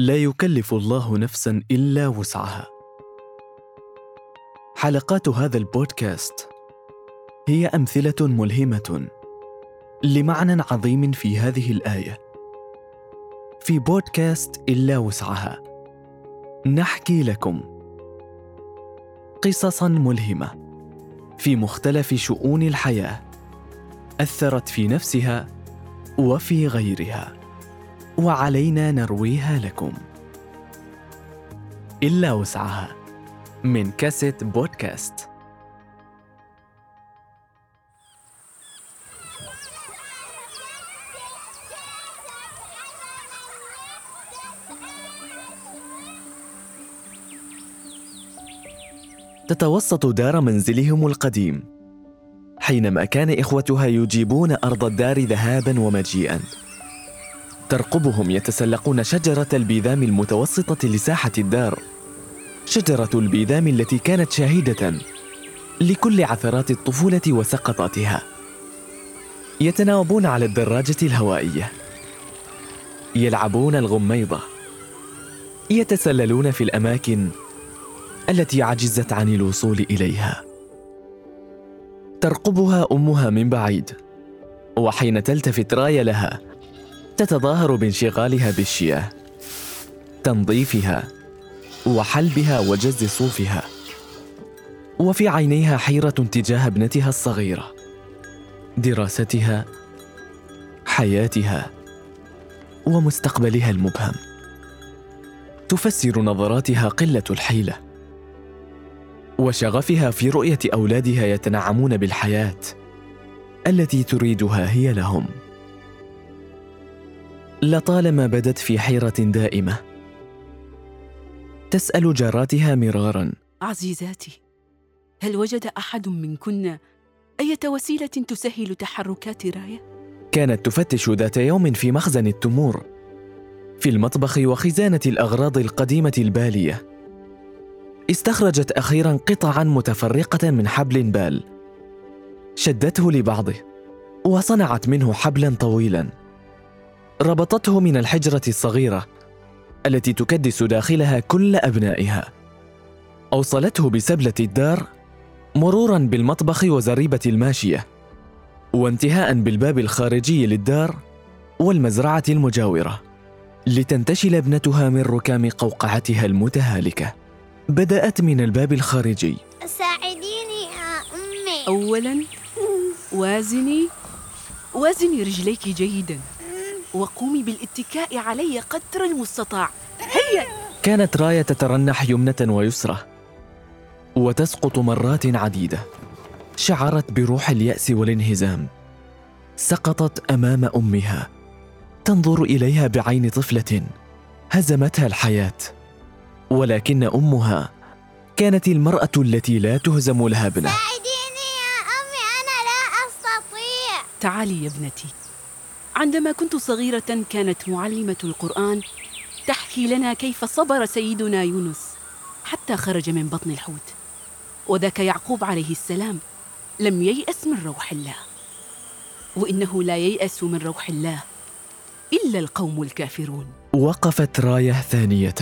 لا يكلف الله نفسا إلا وسعها. حلقات هذا البودكاست هي أمثلة ملهمة لمعنى عظيم في هذه الآية. في بودكاست إلا وسعها نحكي لكم قصصا ملهمة في مختلف شؤون الحياة أثرت في نفسها وفي غيرها. وعلينا نرويها لكم. إلا وسعها من كاسيت بودكاست. تتوسط دار منزلهم القديم. حينما كان إخوتها يجيبون أرض الدار ذهابا ومجيئا. ترقبهم يتسلقون شجرة البيذام المتوسطة لساحة الدار. شجرة البيذام التي كانت شاهدة لكل عثرات الطفولة وسقطاتها. يتناوبون على الدراجة الهوائية. يلعبون الغميضة. يتسللون في الأماكن التي عجزت عن الوصول إليها. ترقبها أمها من بعيد وحين تلتفت راية لها تتظاهر بانشغالها بالشياه تنظيفها وحلبها وجز صوفها وفي عينيها حيرة تجاه ابنتها الصغيرة دراستها حياتها ومستقبلها المبهم. تفسر نظراتها قلة الحيلة وشغفها في رؤية أولادها يتنعمون بالحياة التي تريدها هي لهم. لطالما بدت في حيرة دائمة. تسأل جاراتها مرارا. عزيزاتي هل وجد أحد منكن أية وسيلة تسهل تحركات راية؟ كانت تفتش ذات يوم في مخزن التمور في المطبخ وخزانة الأغراض القديمة البالية. استخرجت أخيرا قطعا متفرقة من حبل بال. شدته لبعضه وصنعت منه حبلا طويلا. ربطته من الحجرة الصغيرة التي تكدس داخلها كل أبنائها. أوصلته بسبلة الدار مرورا بالمطبخ وزريبة الماشية وانتهاء بالباب الخارجي للدار والمزرعة المجاورة لتنتشل ابنتها من ركام قوقعتها المتهالكة. بدأت من الباب الخارجي. ساعديني يا أمي. اولا وازني. وازني رجليك جيدا. وقومي بالاتكاء علي قدر المستطاع. هيا! كانت راية تترنح يمنة ويسرى وتسقط مرات عديدة. شعرت بروح اليأس والانهزام. سقطت أمام أمها. تنظر إليها بعين طفلة. هزمتها الحياة. ولكن أمها كانت المرأة التي لا تهزم لها ابنة. ساعديني يا أمي أنا لا أستطيع. تعالي يا ابنتي. عندما كنت صغيرة كانت معلمة القرآن تحكي لنا كيف صبر سيدنا يونس حتى خرج من بطن الحوت. وذاك يعقوب عليه السلام لم ييأس من روح الله. وإنه لا ييأس من روح الله إلا القوم الكافرون. وقفت راية ثانية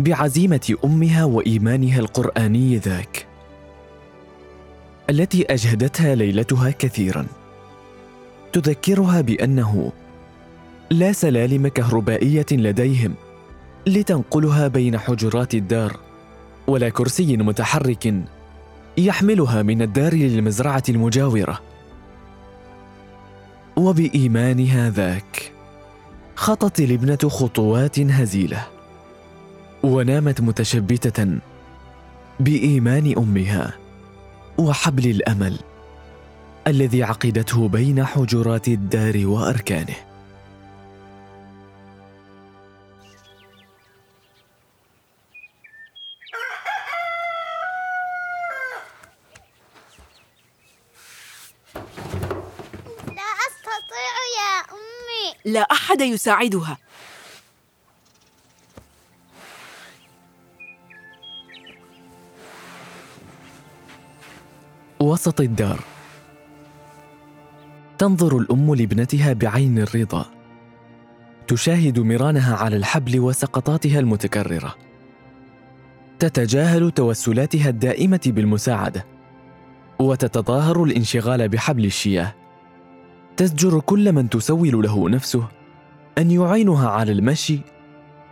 بعزيمة أمها وإيمانها القرآني ذاك التي أجهدتها ليلتها كثيرا. تذكرها بأنه لا سلالم كهربائية لديهم لتنقلها بين حجرات الدار ولا كرسي متحرك يحملها من الدار للمزرعة المجاورة. وبايمانها ذاك خطت الابنة خطوات هزيلة ونامت متشبتة بإيمان أمها وحبل الأمل. الذي عقدته بين حجرات الدار وأركانه. لا أستطيع يا أمي. لا أحد يساعدها. وسط الدار. تنظر الأم لابنتها بعين الرضا. تشاهد مرانها على الحبل وسقطاتها المتكررة. تتجاهل توسلاتها الدائمة بالمساعدة. وتتظاهر الانشغال بحبل الشياه. تزجر كل من تسول له نفسه أن يعينها على المشي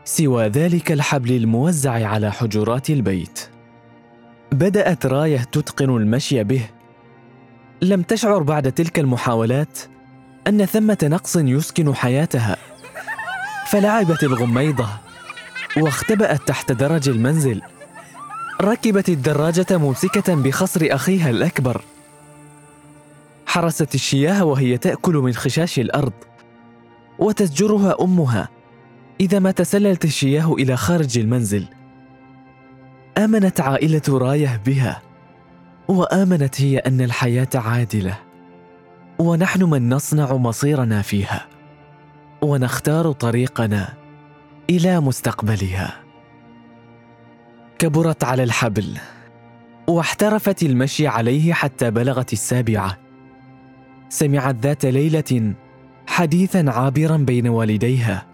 سوى ذلك الحبل الموزع على حجرات البيت. بدأت راية تتقن المشي به لم تشعر بعد تلك المحاولات أن ثمة نقص يسكن حياتها. فلعبت الغميضة واختبأت تحت درج المنزل. ركبت الدراجة ممسكه بخصر أخيها الأكبر. حرست الشياه وهي تأكل من خشاش الأرض. وتزجرها أمها إذا ما تسللت الشياه إلى خارج المنزل. آمنت عائلة رايه بها. وآمنت هي أن الحياة عادلة ونحن من نصنع مصيرنا فيها ونختار طريقنا إلى مستقبلها. كبرت على الحبل واحترفت المشي عليه حتى بلغت السابعة. سمعت ذات ليلة حديثا عابرا بين والديها.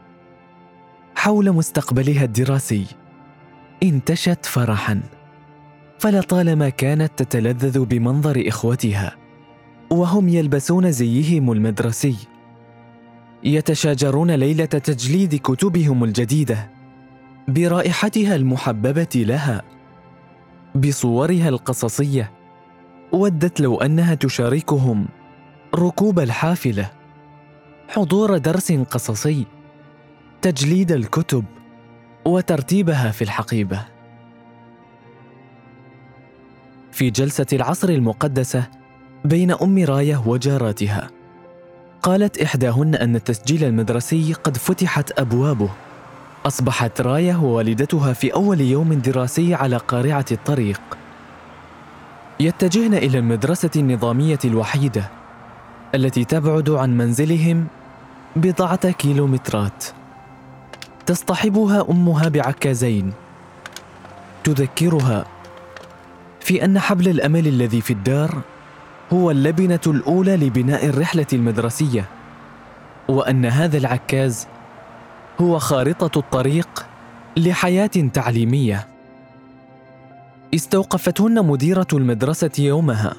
حول مستقبلها الدراسي انتشت فرحا. فلطالما كانت تتلذذ بمنظر إخوتها وهم يلبسون زيهم المدرسي. يتشاجرون ليلة تجليد كتبهم الجديدة برائحتها المحببة لها بصورها القصصية ودت لو أنها تشاركهم ركوب الحافلة. حضور درس قصصي تجليد الكتب وترتيبها في الحقيبة. في جلسة العصر المقدسة بين أم راية وجاراتها. قالت إحداهن أن التسجيل المدرسي قد فتحت أبوابه. أصبحت راية ووالدتها في أول يوم دراسي على قارعة الطريق. يتجهن إلى المدرسة النظامية الوحيدة التي تبعد عن منزلهم بضعة كيلومترات. تصطحبها أمها بعكازين. تذكرها في أن حبل الأمل الذي في الدار هو اللبنة الأولى لبناء الرحلة المدرسية وأن هذا العكاز هو خارطة الطريق لحياة تعليمية. استوقفتهن مديرة المدرسة يومها.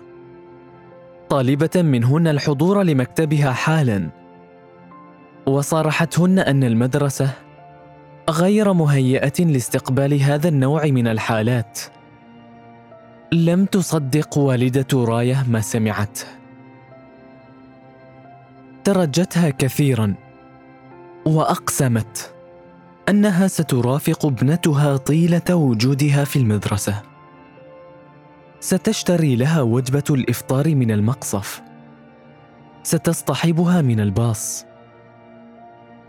طالبة منهن الحضور لمكتبها حالا. وصارحتهن أن المدرسة غير مهيئة لاستقبال هذا النوع من الحالات. لم تصدق والدة راية ما سمعته ترجتها كثيرا وأقسمت أنها سترافق ابنتها طيلة وجودها في المدرسة. ستشتري لها وجبة الإفطار من المقصف. ستصطحبها من الباص.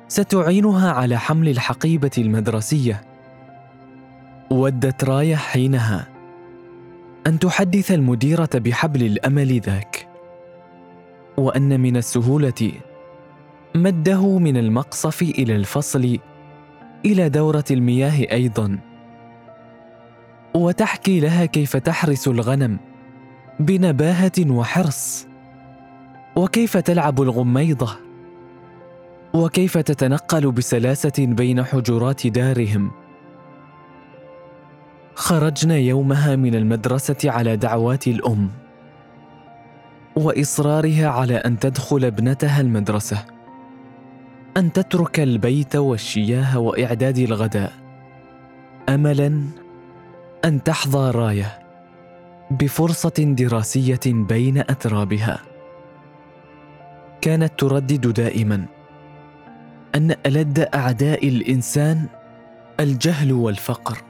ستعينها على حمل الحقيبة المدرسية. ودت راية حينها. أن تحدث المديرة بحبل الأمل ذاك وأن من السهولة مده من المقصف إلى الفصل إلى دورة المياه أيضا. وتحكي لها كيف تحرس الغنم بنباهة وحرص وكيف تلعب الغميضة وكيف تتنقل بسلاسة بين حجرات دارهم. خرجنا يومها من المدرسة على دعوات الأم وإصرارها على أن تدخل ابنتها المدرسة أن تترك البيت والشياه وإعداد الغداء املا أن تحظى راية بفرصة دراسية بين أترابها. كانت تردد دائما أن ألد أعداء الإنسان الجهل والفقر.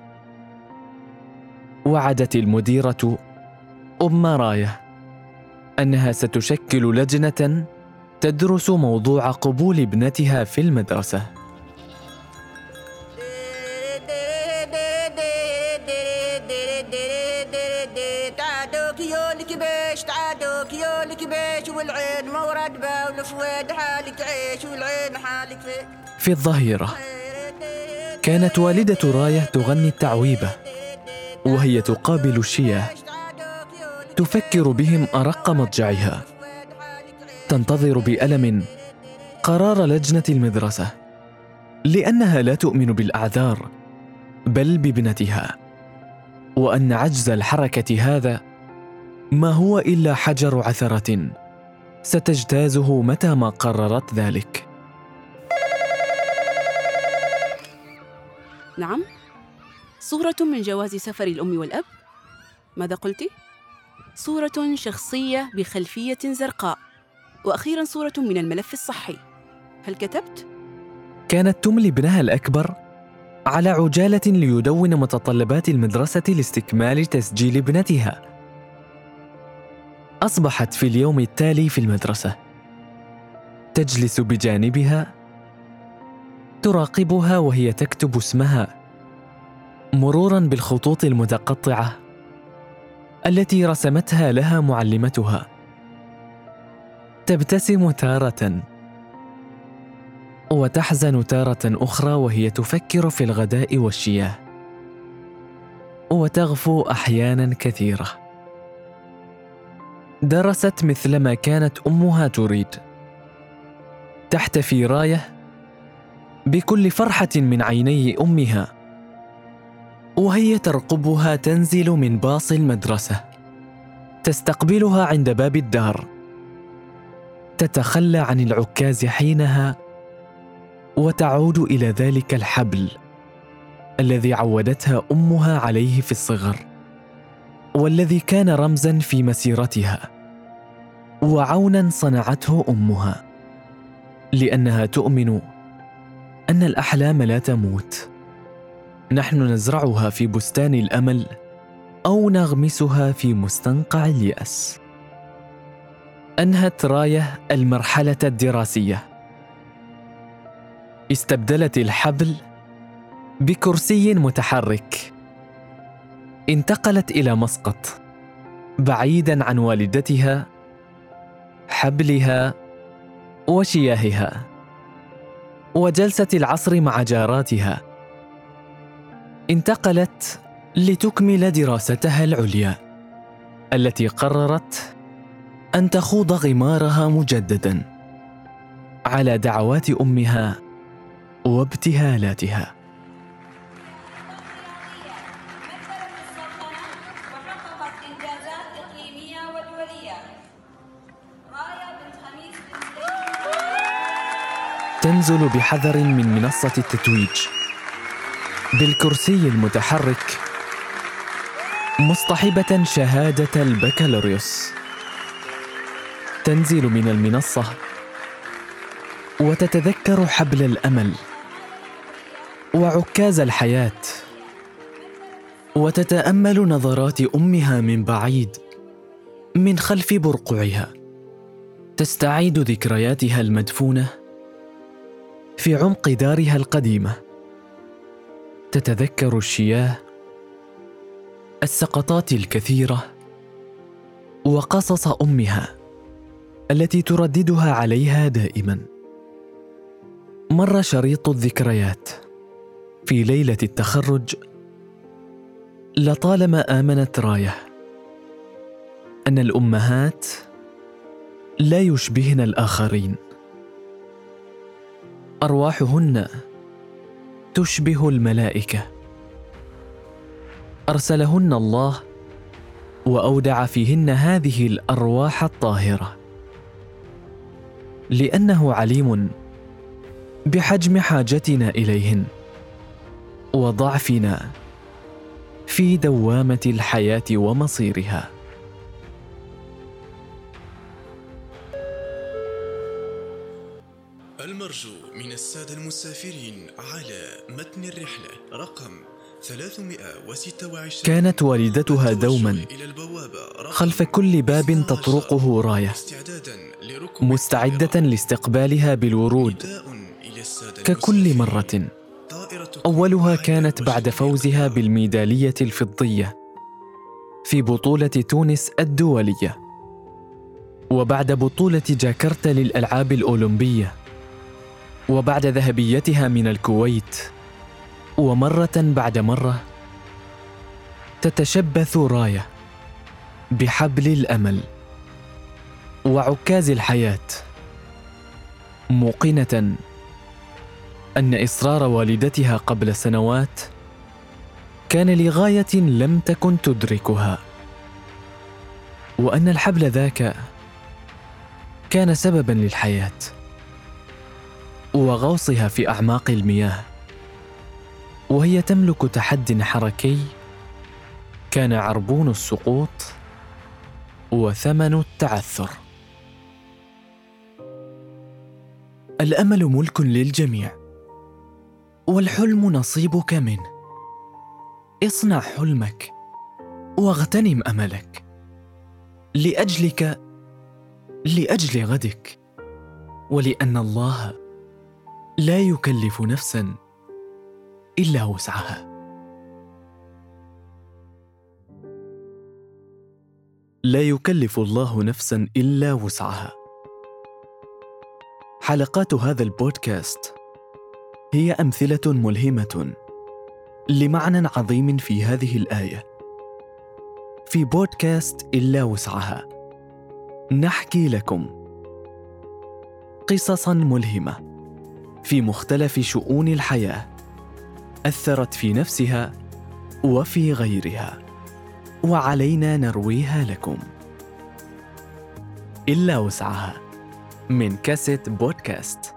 وعدت المديرة أم راية أنها ستشكل لجنة تدرس موضوع قبول ابنتها في حالك في الظهيرة كانت والدة راية تغني التعويبه وهي تقابل الشياه تفكر بهم أرق مضجعها. تنتظر بألم قرار لجنة المدرسة. لأنها لا تؤمن بالأعذار بل بابنتها. وأن عجز الحركة هذا ما هو إلا حجر عثرة. ستجتازه متى ما قررت ذلك. نعم. صورة من جواز سفر الأم والأب؟ ماذا قلت؟ صورة شخصية بخلفية زرقاء وأخيرا صورة من الملف الصحي. هل كتبت؟ كانت تملي ابنها الأكبر على عجالة ليدون متطلبات المدرسة لاستكمال تسجيل ابنتها. أصبحت في اليوم التالي في المدرسة. تجلس بجانبها تراقبها وهي تكتب اسمها. مرورا بالخطوط المتقطعة التي رسمتها لها معلمتها. تبتسم تارة وتحزن تارة أخرى وهي تفكر في الغداء والشياه. وتغفو أحيانا كثيرة. درست مثلما كانت أمها تريد. تحتفي راية بكل فرحة من عيني أمها. وهي ترقبها تنزل من باص المدرسة. تستقبلها عند باب الدار. تتخلى عن العكاز حينها وتعود إلى ذلك الحبل الذي عودتها أمها عليه في الصغر والذي كان رمزا في مسيرتها وعونا صنعته أمها لأنها تؤمن أن الأحلام لا تموت. نحن نزرعها في بستان الأمل أو نغمسها في مستنقع اليأس. أنهت راية المرحلة الدراسية. استبدلت الحبل بكرسي متحرك. انتقلت إلى مسقط بعيدا عن والدتها حبلها وشياهها. وجلسه العصر مع جاراتها. انتقلت لتكمل دراستها العليا التي قررت أن تخوض غمارها مجددا على دعوات أمها وابتهالاتها. تنزل بحذر من منصة التتويج. بالكرسي المتحرك. مصطحبة شهادة البكالوريوس. تنزل من المنصة. وتتذكر حبل الأمل. وعكاز الحياة. وتتأمل نظرات أمها من بعيد. من خلف برقعها. تستعيد ذكرياتها المدفونة. في عمق دارها القديمة. تتذكر الشياه السقطات الكثيرة وقصص أمها التي ترددها عليها دائما. مر شريط الذكريات في ليلة التخرج لطالما آمنت رايه أن الأمهات لا يشبهن الآخرين. أرواحهن تشبه الملائكة. أرسلهن الله وأودع فيهن هذه الأرواح الطاهرة. لأنه عليم بحجم حاجتنا إليهن وضعفنا في دوامة الحياة ومصيرها. المسافرين على متن الرحلة رقم 326 كانت والدتها دوما خلف كل باب تطرقه راية. مستعدة لاستقبالها بالورود. ككل مرة. أولها كانت بعد فوزها بالميدالية الفضية في بطولة تونس الدولية. وبعد بطولة جاكرتا للألعاب الأولمبية. وبعد ذهبيتها من الكويت ومرة بعد مرة تتشبث راية بحبل الأمل وعكاز الحياة موقنة أن إصرار والدتها قبل سنوات كان لغاية لم تكن تدركها وأن الحبل ذاك كان سببا للحياة. وغوصها في أعماق المياه. وهي تملك تحد حركي كان عربون السقوط وثمن التعثر. الأمل ملك للجميع والحلم نصيبك منه. اصنع حلمك واغتنم أملك. لأجلك لأجل غدك ولأن الله لا يكلف نفسا إلا وسعها. لا يكلف الله نفسا إلا وسعها. حلقات هذا البودكاست هي أمثلة ملهمة لمعنى عظيم في هذه الآية. في بودكاست إلا وسعها نحكي لكم قصصا ملهمة. في مختلف شؤون الحياة. أثرت في نفسها وفي غيرها. وعلينا نرويها لكم. إلا وسعها. من كاسيت بودكاست.